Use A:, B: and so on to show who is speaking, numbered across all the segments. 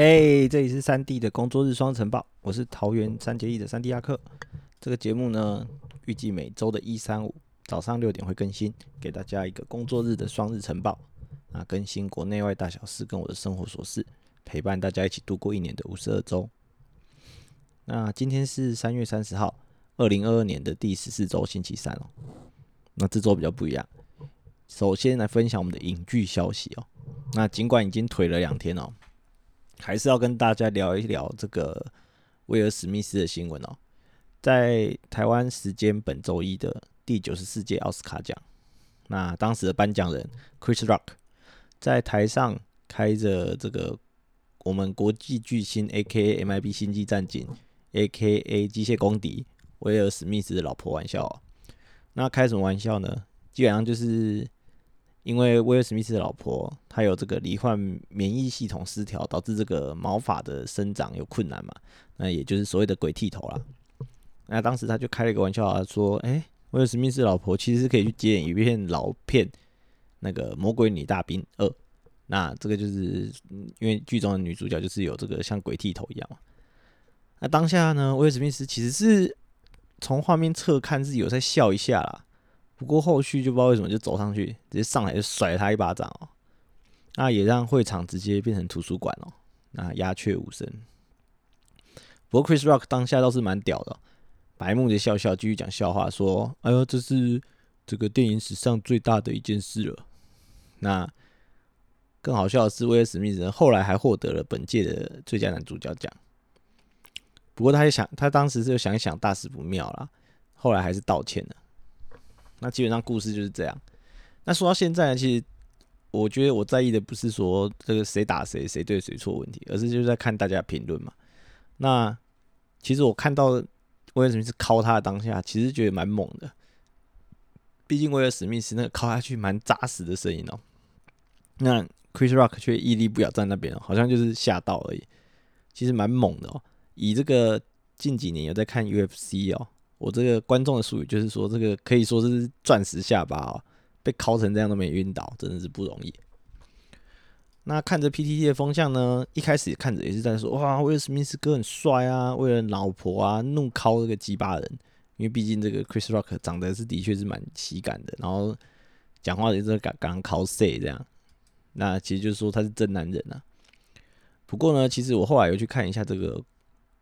A: 嘿，这里是三 D 的工作日双晨报，我是桃园三结义的三 D 亚克。这个节目呢，预计每周的一、三、五早上六点会更新，给大家一个工作日的双日晨报啊，更新国内外大小事跟我的生活琐事，陪伴大家一起度过一年的五十二周。那今天是三月三十号，二零二二年的第十四周星期三哦。那这周比较不一样，首先来分享我们的影剧消息哦。那尽管已经腿了两天哦。还是要跟大家聊一聊这个威尔史密斯的新闻哦。在台湾时间本周一的第九十四届奥斯卡奖，那当时的颁奖人 Chris Rock 在台上开着这个我们国际巨星 A.K.A. MIB 星际战警 A.K.A. 机械公敌威尔史密斯的老婆玩笑哦。那开什么玩笑呢？基本上就是。因为威尔史密斯的老婆，她有这个罹患免疫系统失调，导致这个毛发的生长有困难嘛，那也就是所谓的鬼剃头啦。那当时他就开了一个玩笑啊，说：“哎，威尔史密斯老婆其实是可以去接演一片老片，那个《魔鬼女大兵二》。那这个就是因为剧中的女主角就是有这个像鬼剃头一样嘛。那当下呢，威尔史密斯其实是从画面侧看是有在笑一下啦。”不过后续就不知道为什么就走上去，直接上来就甩了他一巴掌哦，那也让会场直接变成图书馆哦，那鸦雀无声。不过 Chris Rock 当下倒是蛮屌的，白目的笑笑，继续讲笑话，说：“哎呦，这是这个电影史上最大的一件事了。”那更好笑的是，威尔史密斯后来还获得了本届的最佳男主角奖。不过他也想，他当时是想一想，大事不妙啦，后来还是道歉了。那基本上故事就是这样。那说到现在，其实我觉得我在意的不是说这个谁打谁、谁对谁错问题，而是就是在看大家评论嘛。那其实我看到威尔史密斯敲他的当下，其实觉得蛮猛的。毕竟威尔史密斯那个敲下去蛮扎实的声音哦。那 Chris Rock 却屹立不摇在那边，好像就是吓到而已。其实蛮猛的哦。以这个近几年有在看 UFC 哦。我这个观众的术语就是说，这个可以说是钻石下巴哦，被敲成这样都没晕倒，真的是不容易。那看着 PTT 的风向呢，一开始看着也是在说，哇，威尔史密斯哥很帅啊，为了老婆啊怒敲这个鸡巴人，因为毕竟这个 Chris Rock 长得是的确是蛮喜感的，然后讲话也是敢敢敲 C 这样，那其实就是说他是真男人啊。不过呢，其实我后来又去看一下这个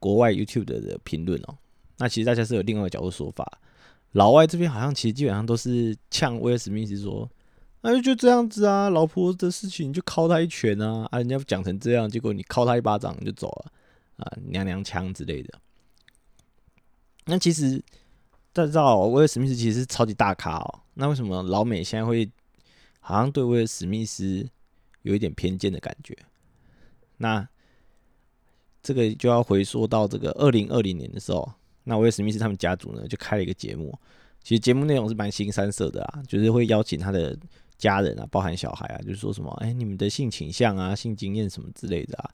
A: 国外 YouTube 的评论哦。那其实大家是有另外一个角度说法，老外这边好像其实基本上都是呛威尔史密斯说，那就这样子啊，老婆的事情你就敲他一拳啊，啊人家讲成这样，结果你敲他一巴掌就走了啊，娘娘腔之类的。那其实大家知道威尔史密斯其实是超级大咖哦，那为什么老美现在会好像对威尔史密斯有一点偏见的感觉？那这个就要回溯到这个二零二零年的时候。那威尔史密斯他们家族呢，就开了一个节目。其实节目内容是蛮新三色的啊，就是会邀请他的家人啊，包含小孩啊，就是说什么，哎，你们的性倾向啊、性经验什么之类的啊。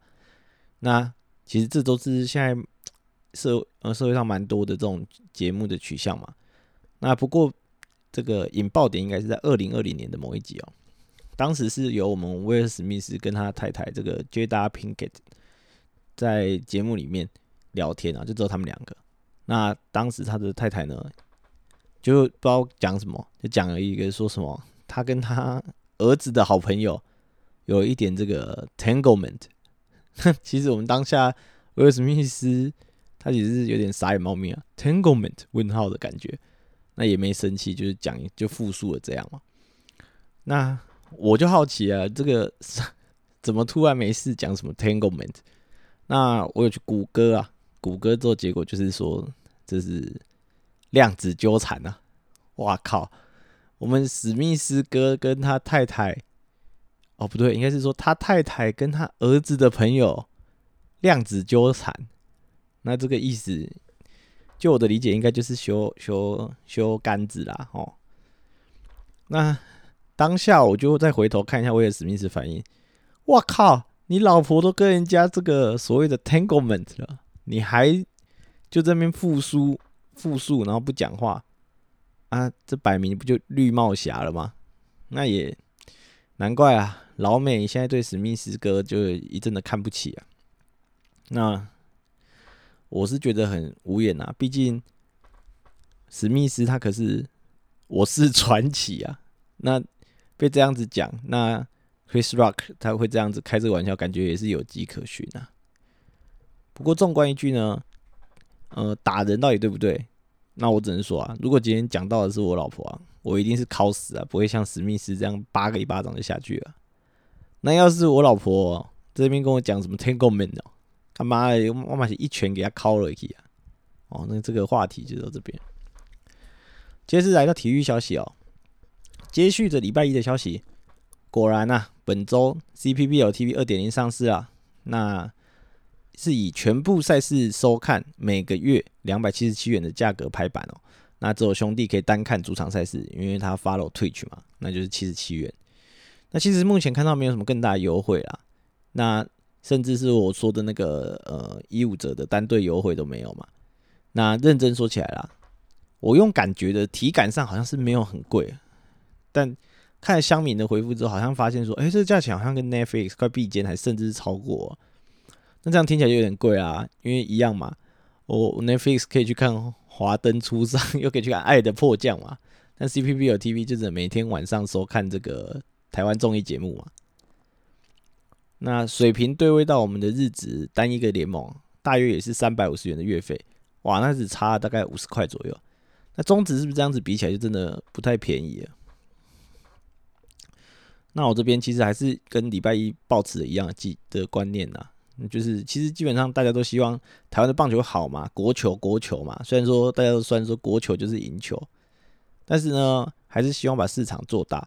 A: 那其实这都是现在社呃社会上蛮多的这种节目的取向嘛。那不过这个引爆点应该是在二零二零年的某一集哦，当时是由我们威尔史密斯跟他太太这个 Jada Pinkett 在节目里面聊天啊，就只有他们两个。那当时他的太太呢，就不知道讲什么，就讲了一个说什么，他跟他儿子的好朋友有一点这个 tanglement。其实我们当下威尔史密斯他其实是有点傻眼猫咪啊，tanglement 问号的感觉，那也没生气，就是讲就复述了这样嘛。那我就好奇啊，这个 怎么突然没事讲什么 tanglement？那我有去谷歌啊。谷歌做结果就是说，这是量子纠缠啊！哇靠，我们史密斯哥跟他太太，哦不对，应该是说他太太跟他儿子的朋友量子纠缠。那这个意思，就我的理解，应该就是修修修杆子啦，哦。那当下我就再回头看一下威尔史密斯反应，哇靠，你老婆都跟人家这个所谓的 tanglement 了。你还就这边复述复述，然后不讲话啊？这摆明不就绿帽侠了吗？那也难怪啊！老美现在对史密斯哥就一阵的看不起啊。那我是觉得很无言啊，毕竟史密斯他可是我是传奇啊。那被这样子讲，那 Chris Rock 他会这样子开这个玩笑，感觉也是有迹可循啊。不过纵观一句呢，呃，打人到底对不对？那我只能说啊，如果今天讲到的是我老婆啊，我一定是敲死啊，不会像史密斯这样八个一巴掌就下去了。那要是我老婆这边跟我讲什么 Tango Man 哦，他妈的，我妈是一拳给他敲了去啊！哦，那这个话题就到这边。接着来到体育消息哦，接续着礼拜一的消息，果然呐，本周 CPBL TV 二点零上市啊，那是以全部赛事收看每个月两百七十七元的价格排版哦。那只有兄弟可以单看主场赛事，因为他 follow Twitch 嘛，那就是七十七元。那其实目前看到没有什么更大的优惠啦，那甚至是我说的那个呃一五折的单队优惠都没有嘛。那认真说起来啦，我用感觉的体感上好像是没有很贵，但看乡民的回复之后，好像发现说，哎，这个价钱好像跟 Netflix 快比肩，还甚至是超过。那这样听起来就有点贵啊，因为一样嘛，我 Netflix 可以去看《华灯初上》，又可以去看《爱的迫降》嘛，但 CPB 有 TV 就是每天晚上收看这个。台湾综艺节目嘛，那水平对位到我们的日职单一个联盟，大约也是三百五十元的月费，哇，那只差大概五十块左右。那中值是不是这样子比起来就真的不太便宜了？那我这边其实还是跟礼拜一抱持的一样的的观念呐，就是其实基本上大家都希望台湾的棒球好嘛，国球国球嘛。虽然说大家都虽然说国球就是赢球，但是呢，还是希望把市场做大。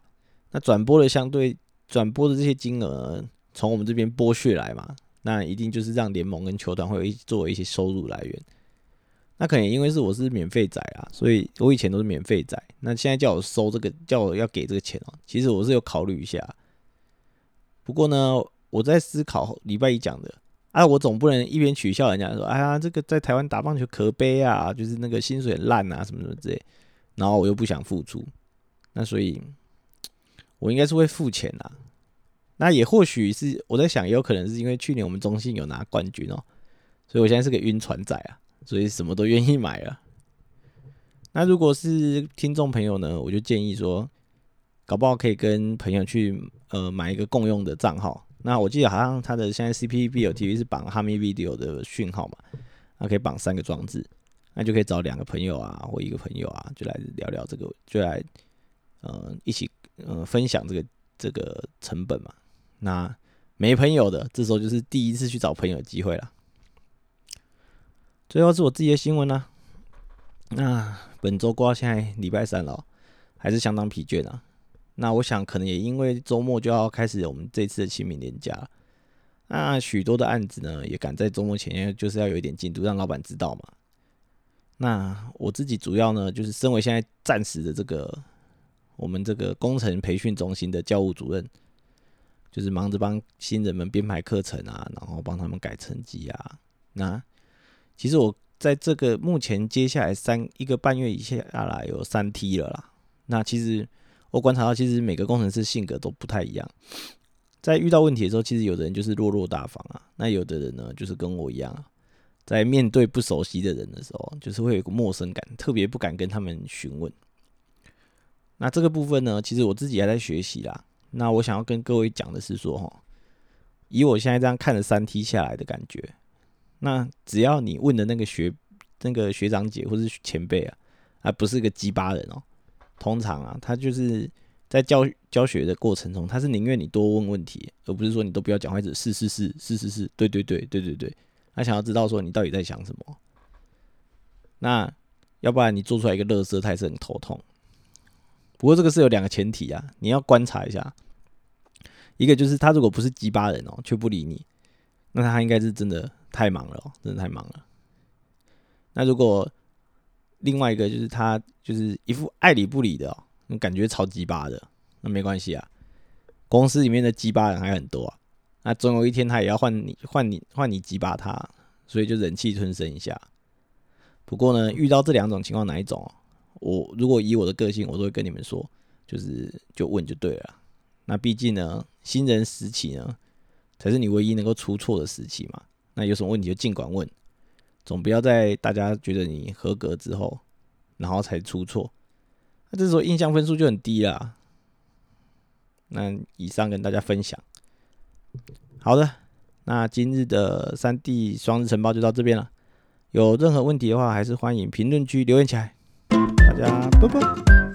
A: 那转播的相对转播的这些金额从我们这边剥削来嘛，那一定就是让联盟跟球团会有一作为一些收入来源。那可能因为是我是免费仔啊，所以我以前都是免费仔。那现在叫我收这个，叫我要给这个钱哦，其实我是有考虑一下。不过呢，我在思考礼拜一讲的，啊，我总不能一边取笑人家说，哎呀，这个在台湾打棒球可悲啊，就是那个薪水烂啊，什么什么之类，然后我又不想付出，那所以。我应该是会付钱啦，那也或许是我在想，也有可能是因为去年我们中信有拿冠军哦，所以我现在是个晕船仔啊，所以什么都愿意买了。那如果是听众朋友呢，我就建议说，搞不好可以跟朋友去呃买一个共用的账号。那我记得好像他的现在 CPB 有 TV 是绑 h a m i Video 的讯号嘛，那可以绑三个装置，那就可以找两个朋友啊或一个朋友啊，就来聊聊这个，就来呃一起。嗯，分享这个这个成本嘛，那没朋友的，这时候就是第一次去找朋友的机会了。最后是我自己的新闻呢，那本周过到现在礼拜三了，还是相当疲倦啊。那我想可能也因为周末就要开始我们这次的清明年假，那许多的案子呢也赶在周末前，就是要有一点进度，让老板知道嘛。那我自己主要呢，就是身为现在暂时的这个。我们这个工程培训中心的教务主任，就是忙着帮新人们编排课程啊，然后帮他们改成绩啊。那其实我在这个目前接下来三一个半月以下来有三 T 了啦。那其实我观察到，其实每个工程师性格都不太一样。在遇到问题的时候，其实有的人就是落落大方啊，那有的人呢，就是跟我一样，在面对不熟悉的人的时候，就是会有个陌生感，特别不敢跟他们询问。那这个部分呢，其实我自己还在学习啦。那我想要跟各位讲的是说，哈，以我现在这样看了三 T 下来的感觉，那只要你问的那个学那个学长姐或是前辈啊，而不是个鸡巴人哦，通常啊，他就是在教教学的过程中，他是宁愿你多问问题，而不是说你都不要讲话，只是是是是是是，对对对对对对，他想要知道说你到底在想什么。那要不然你做出来一个乐色，他也是很头痛。不过这个是有两个前提啊，你要观察一下。一个就是他如果不是鸡巴人哦，却不理你，那他应该是真的太忙了哦，真的太忙了。那如果另外一个就是他就是一副爱理不理的哦，感觉超鸡巴的，那没关系啊。公司里面的鸡巴人还很多啊，那总有一天他也要换你换你换你鸡巴他，所以就忍气吞声一下。不过呢，遇到这两种情况哪一种？我如果以我的个性，我都会跟你们说，就是就问就对了。那毕竟呢，新人时期呢，才是你唯一能够出错的时期嘛。那有什么问题就尽管问，总不要在大家觉得你合格之后，然后才出错，那这时候印象分数就很低啦。那以上跟大家分享。好的，那今日的三 D 双日晨报就到这边了。有任何问题的话，还是欢迎评论区留言起来。大家拜拜。